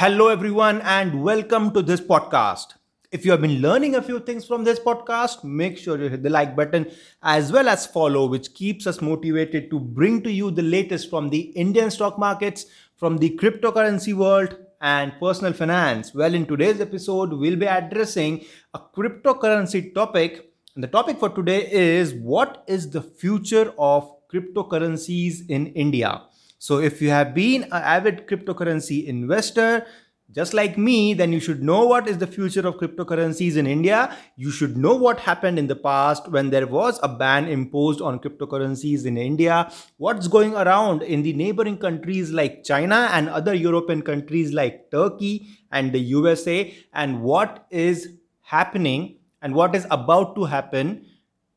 Hello, everyone, and welcome to this podcast. If you have been learning a few things from this podcast, make sure you hit the like button as well as follow, which keeps us motivated to bring to you the latest from the Indian stock markets, from the cryptocurrency world, and personal finance. Well, in today's episode, we'll be addressing a cryptocurrency topic. And the topic for today is what is the future of cryptocurrencies in India? So if you have been an avid cryptocurrency investor, just like me, then you should know what is the future of cryptocurrencies in India. You should know what happened in the past when there was a ban imposed on cryptocurrencies in India. What's going around in the neighboring countries like China and other European countries like Turkey and the USA, and what is happening and what is about to happen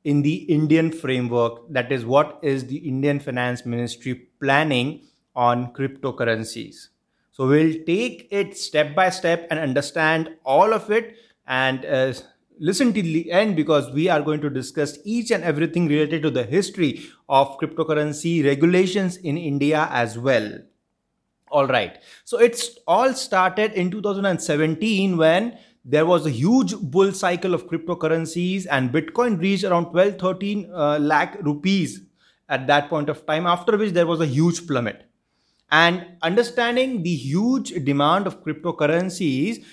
in the Indian framework. That is, what is the Indian Finance Ministry planning on cryptocurrencies? So we'll take it step by step and understand all of it and uh, listen till the end because we are going to discuss each and everything related to the history of cryptocurrency regulations in India as well. All right. So it's all started in 2017 when there was a huge bull cycle of cryptocurrencies and bitcoin reached around 12 13 uh, lakh rupees at that point of time after which there was a huge plummet. And understanding the huge demand of cryptocurrencies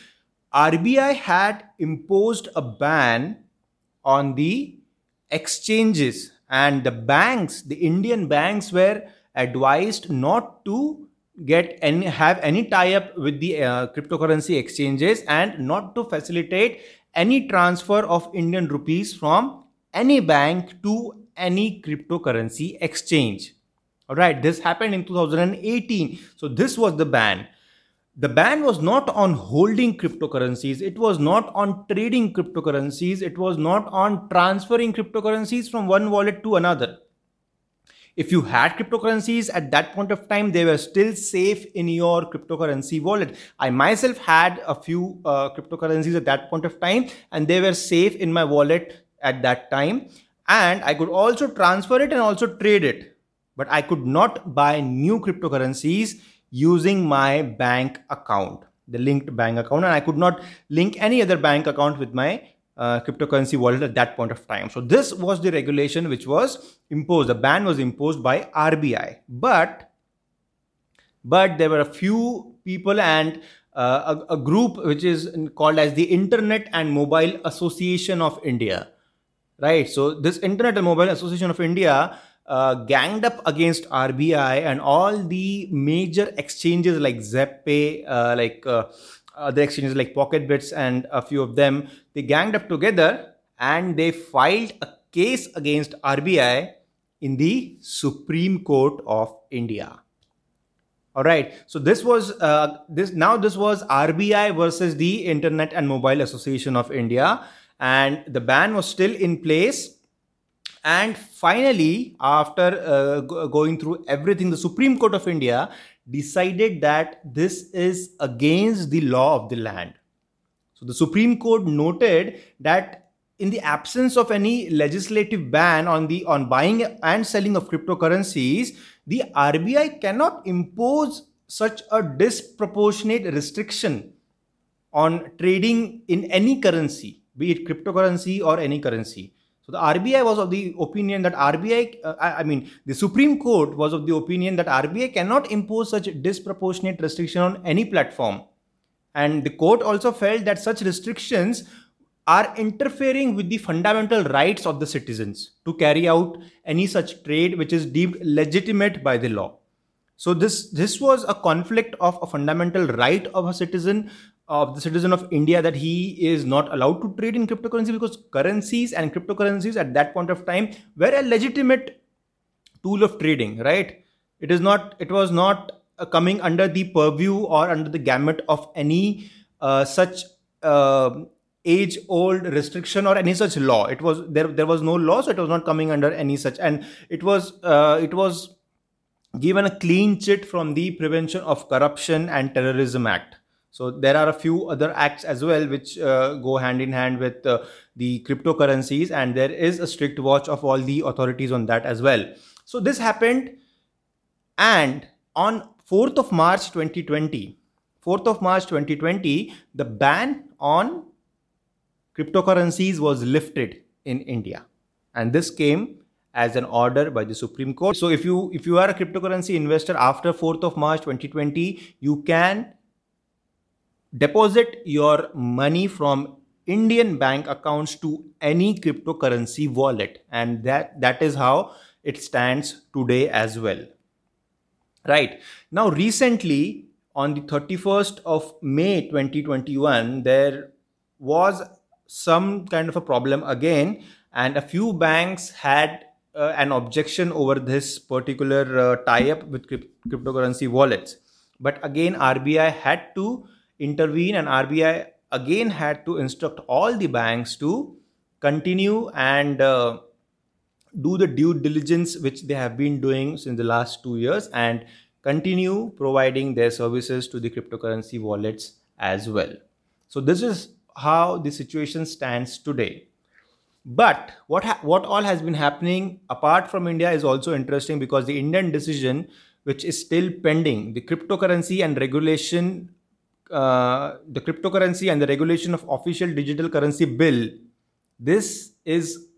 rbi had imposed a ban on the exchanges and the banks the indian banks were advised not to get any have any tie up with the uh, cryptocurrency exchanges and not to facilitate any transfer of indian rupees from any bank to any cryptocurrency exchange. All right this happened in 2018 so this was the ban. The ban was not on holding cryptocurrencies. It was not on trading cryptocurrencies. It was not on transferring cryptocurrencies from one wallet to another if you had cryptocurrencies at that point of time they were still safe in your cryptocurrency wallet. I myself had a few uh, cryptocurrencies at that point of time and they were safe in my wallet at that time. And i could also transfer it and also trade it. But i could not buy new cryptocurrencies using my bank account the linked bank account. And i could not link any other bank account with my uh, cryptocurrency wallet at that point of time. So this was the regulation which was imposed. The ban was imposed by RBI, but but there were a few people and uh, a, a, group which is called as the Internet and Mobile Association of India. Right. So this Internet and Mobile Association of India uh, ganged up against RBI and all the major exchanges like ZebPay, uh, like uh, other exchanges like PocketBits and a few of them, they ganged up together and they filed a case against RBI in the Supreme Court of India. All right. So this was uh, this now this was RBI versus the Internet and Mobile Association of India, and the ban was still in place. And finally, after uh, going through everything, the Supreme Court of India decided that this is against the law of the land. So the Supreme Court noted that in the absence of any legislative ban on the on buying and selling of cryptocurrencies, the RBI cannot impose such a disproportionate restriction on trading in any currency, be it cryptocurrency or any currency. The RBI was of the opinion that RBI, uh, I mean, the Supreme Court was of the opinion that RBI cannot impose such disproportionate restriction on any platform. And the court also felt that such restrictions are interfering with the fundamental rights of the citizens to carry out any such trade which is deemed legitimate by the law. So this this was a conflict of a fundamental right of a citizen of the citizen of India that he is not allowed to trade in cryptocurrency because currencies and cryptocurrencies at that point of time were a legitimate tool of trading, right? It is not. It was not uh, coming under the purview or under the gamut of any uh, such uh, age-old restriction or any such law. It was there. There was no law, so it was not coming under any such. And it was. Uh, it was given a clean chit from the Prevention of Corruption and Terrorism Act so there are a few other acts as well which uh, go hand in hand with uh, the cryptocurrencies, and there is a strict watch of all the authorities on that as well. So this happened, and on 4th of March 2020, 4th of March 2020, the ban on cryptocurrencies was lifted in India. And this came as an order by the Supreme Court. So if you if you are a cryptocurrency investor after 4th of March 2020, you can deposit your money from Indian bank accounts to any cryptocurrency wallet and that that is how it stands today as well. Right. Now recently on the 31st of May 2021 there was some kind of a problem again and a few banks had uh, an objection over this particular uh, tie up with crypt- cryptocurrency wallets. But again, RBI had to intervene, and RBI again had to instruct all the banks to continue and uh, do the due diligence which they have been doing since the last two years and continue providing their services to the cryptocurrency wallets as well. So, this is how the situation stands today. But what ha- what all has been happening apart from India is also interesting because the Indian decision, which is still pending, the cryptocurrency and regulation, uh, the cryptocurrency and the regulation of official digital currency bill, this is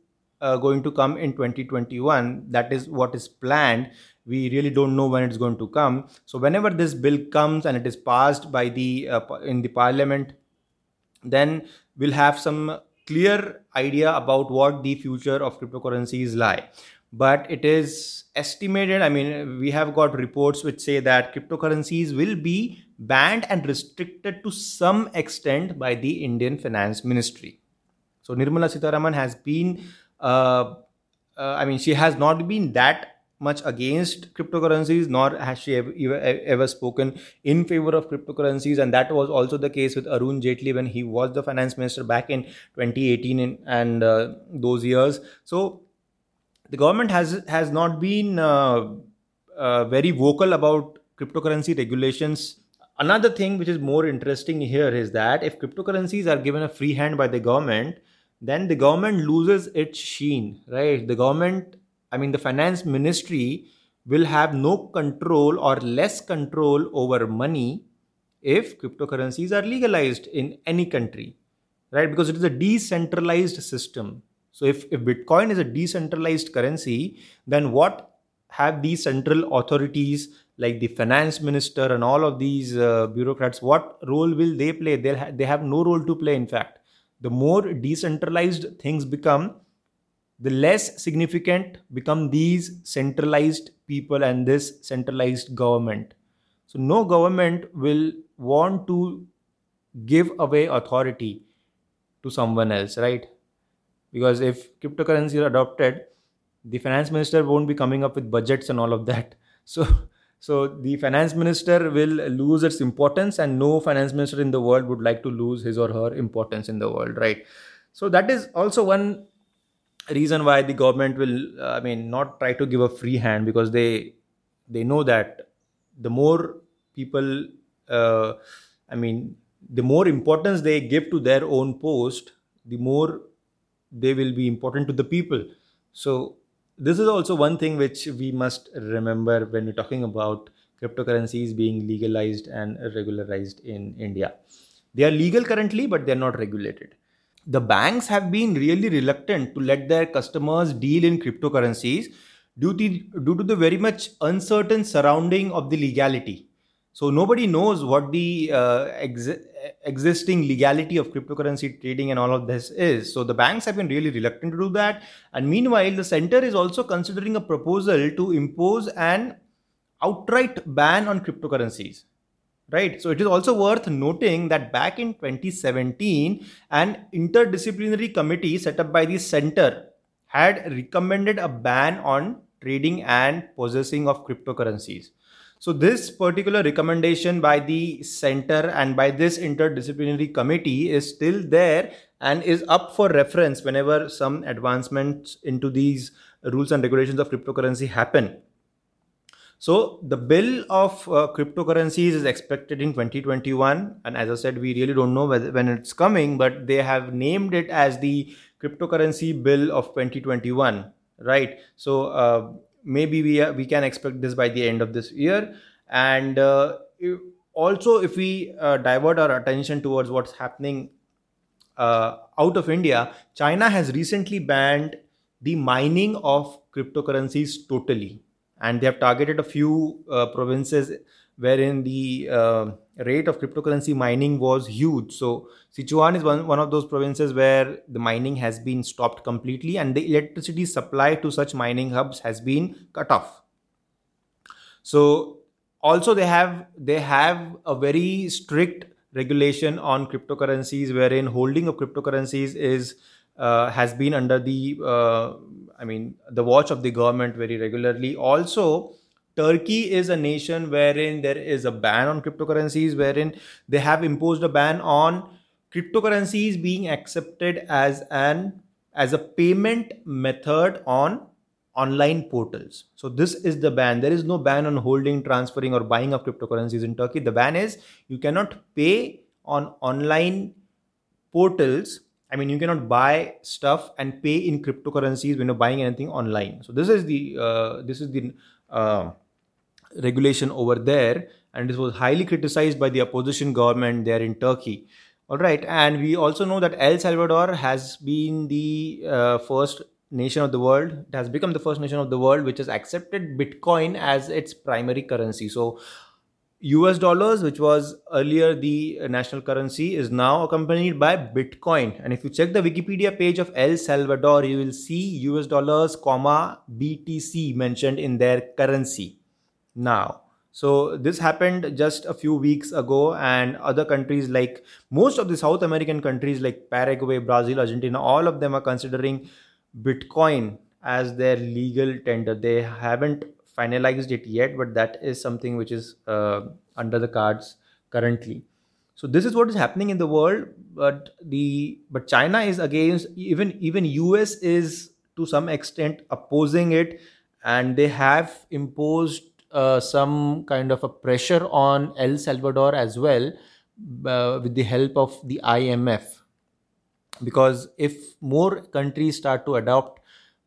uh, going to come in 2021. That is what is planned. We really don't know when it's going to come. So whenever this bill comes and it is passed by the uh, in the parliament, then we'll have some clear idea about what the future of cryptocurrencies lie but it is estimated i mean we have got reports which say that cryptocurrencies will be banned and restricted to some extent by the indian finance ministry so nirmala sitharaman has been uh, uh, i mean she has not been that much against cryptocurrencies, nor has she ever, ever, spoken in favor of cryptocurrencies. And that was also the case with Arun Jaitley when he was the finance minister back in 2018 in, and uh, those years. So the government has has not been uh, uh, very vocal about cryptocurrency regulations. Another thing which is more interesting here is that if cryptocurrencies are given a free hand by the government, then the government loses its sheen, right? The government I mean, the finance ministry will have no control or less control over money if cryptocurrencies are legalized in any country, right? Because it is a decentralized system. So, if, if Bitcoin is a decentralized currency, then what have these central authorities like the finance minister and all of these uh, bureaucrats, what role will they play? They'll ha- they have no role to play, in fact. The more decentralized things become, the less significant become these centralized people and this centralized government. So, no government will want to give away authority to someone else, right? Because if cryptocurrency is adopted, the finance minister won't be coming up with budgets and all of that. So, so the finance minister will lose its importance, and no finance minister in the world would like to lose his or her importance in the world, right? So that is also one reason why the government will uh, i mean not try to give a free hand because they they know that the more people uh, i mean the more importance they give to their own post the more they will be important to the people. So this is also one thing which we must remember when we're talking about cryptocurrencies being legalized and regularized in india. They are legal currently but they're not regulated. The banks have been really reluctant to let their customers deal in cryptocurrencies due to, due to the very much uncertain surrounding of the legality. So nobody knows what the uh, ex- existing legality of cryptocurrency trading and all of this is. So the banks have been really reluctant to do that. And meanwhile, the center is also considering a proposal to impose an outright ban on cryptocurrencies right so it is also worth noting that back in 2017 an interdisciplinary committee set up by the center had recommended a ban on trading and possessing of cryptocurrencies so this particular recommendation by the center and by this interdisciplinary committee is still there and is up for reference whenever some advancements into these rules and regulations of cryptocurrency happen so the bill of uh, cryptocurrencies is expected in 2021, and as I said, we really don't know whether, when it's coming, but they have named it as the cryptocurrency bill of 2021, right? So uh, maybe we we can expect this by the end of this year, and uh, also, if we uh, divert our attention towards what's happening uh, out of India, China has recently banned the mining of cryptocurrencies totally. And they have targeted a few uh, provinces wherein the uh, rate of cryptocurrency mining was huge. So, Sichuan is one, one of those provinces where the mining has been stopped completely and the electricity supply to such mining hubs has been cut off. So, also they have they have a very strict regulation on cryptocurrencies wherein holding of cryptocurrencies is uh, has been under the uh, i mean the watch of the government very regularly also turkey is a nation wherein there is a ban on cryptocurrencies wherein they have imposed a ban on cryptocurrencies being accepted as an as a payment method on online portals. So this is the ban. There is no ban on holding, transferring, or buying of cryptocurrencies in Turkey. The ban is you cannot pay on online portals. I mean, you cannot buy stuff and pay in cryptocurrencies when you're buying anything online. So this is the uh, this is the uh, regulation over there, and this was highly criticized by the opposition government there in Turkey. All right, and we also know that El Salvador has been the uh, first nation of the world. It has become the first nation of the world which has accepted Bitcoin as its primary currency. So, US dollars, which was earlier the national currency, is now accompanied by Bitcoin. And if you check the Wikipedia page of El Salvador, you will see US dollars, comma BTC mentioned in their currency. Now, so this happened just a few weeks ago, and other countries like most of the South American countries like Paraguay, Brazil, Argentina, all of them are considering Bitcoin as their legal tender. They haven't finalized it yet, but that is something which is uh, under the cards currently. So this is what is happening in the world, but the but China is against even even US is to some extent opposing it, and they have imposed uh, some kind of a pressure on El Salvador as well uh, with the help of the IMF because if more countries start to adopt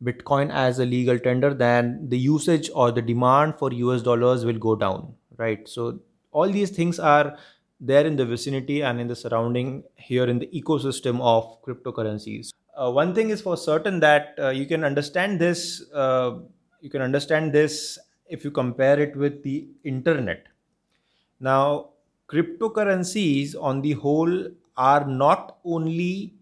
bitcoin as a legal tender then the usage or the demand for us dollars will go down right? So all these things are there in the vicinity and in the surrounding here in the ecosystem of cryptocurrencies. Uh, one thing is for certain that uh, you can understand this uh, you can understand this if you compare it with the internet. Now cryptocurrencies on the whole are not only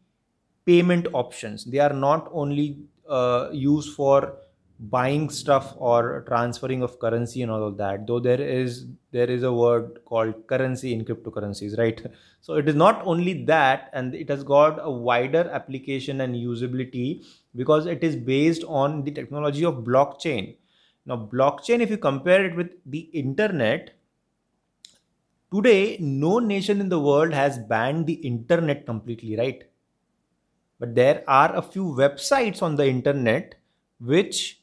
payment options. They are not only uh, used for buying stuff or transferring of currency and all of that though there is there is a word called currency in cryptocurrencies right? So it is not only that and it has got a wider application and usability because it is based on the technology of blockchain. Now blockchain if you compare it with the internet today no nation in the world has banned the internet completely right but there are a few websites on the internet which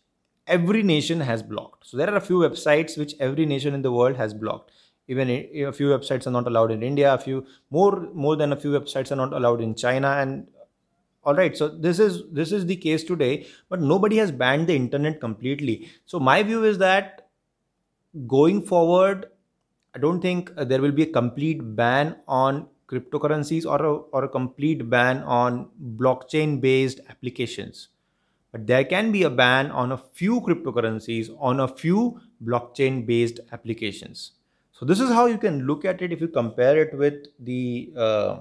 every nation has blocked. So there are a few websites which every nation in the world has blocked. Even a few websites are not allowed in India. A few more more than a few websites are not allowed in China. And all right, so this is this is the case today. But nobody has banned the internet completely. So my view is that going forward, I don't think there will be a complete ban on cryptocurrencies or a, or a complete ban on blockchain based applications. But there can be a ban on a few cryptocurrencies on a few blockchain based applications. So this is how you can look at it if you compare it with the uh,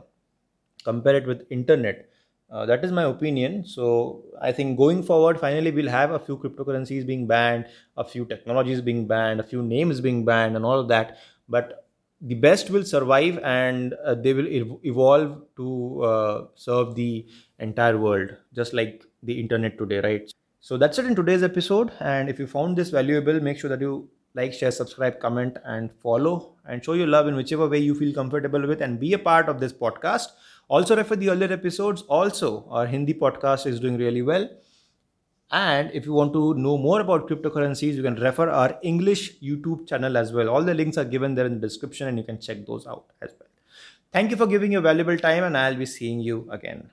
compare it with internet. Uh, that is my opinion. So I think going forward, finally we'll have a few cryptocurrencies being banned, a few technologies being banned, a few names being banned, and all of that. But the best will survive and uh, they will ev- evolve to uh, serve the entire world just like the internet today right? So that's it in today's episode and if you found this valuable make sure that you like share subscribe comment and follow and show your love in whichever way you feel comfortable with and be a part of this podcast. Also refer the earlier episodes. Also our hindi podcast is doing really well and if you want to know more about cryptocurrencies, you can refer our English YouTube channel as well. All the links are given there in the description and you can check those out as well. Thank you for giving your valuable time, and I'll be seeing you again.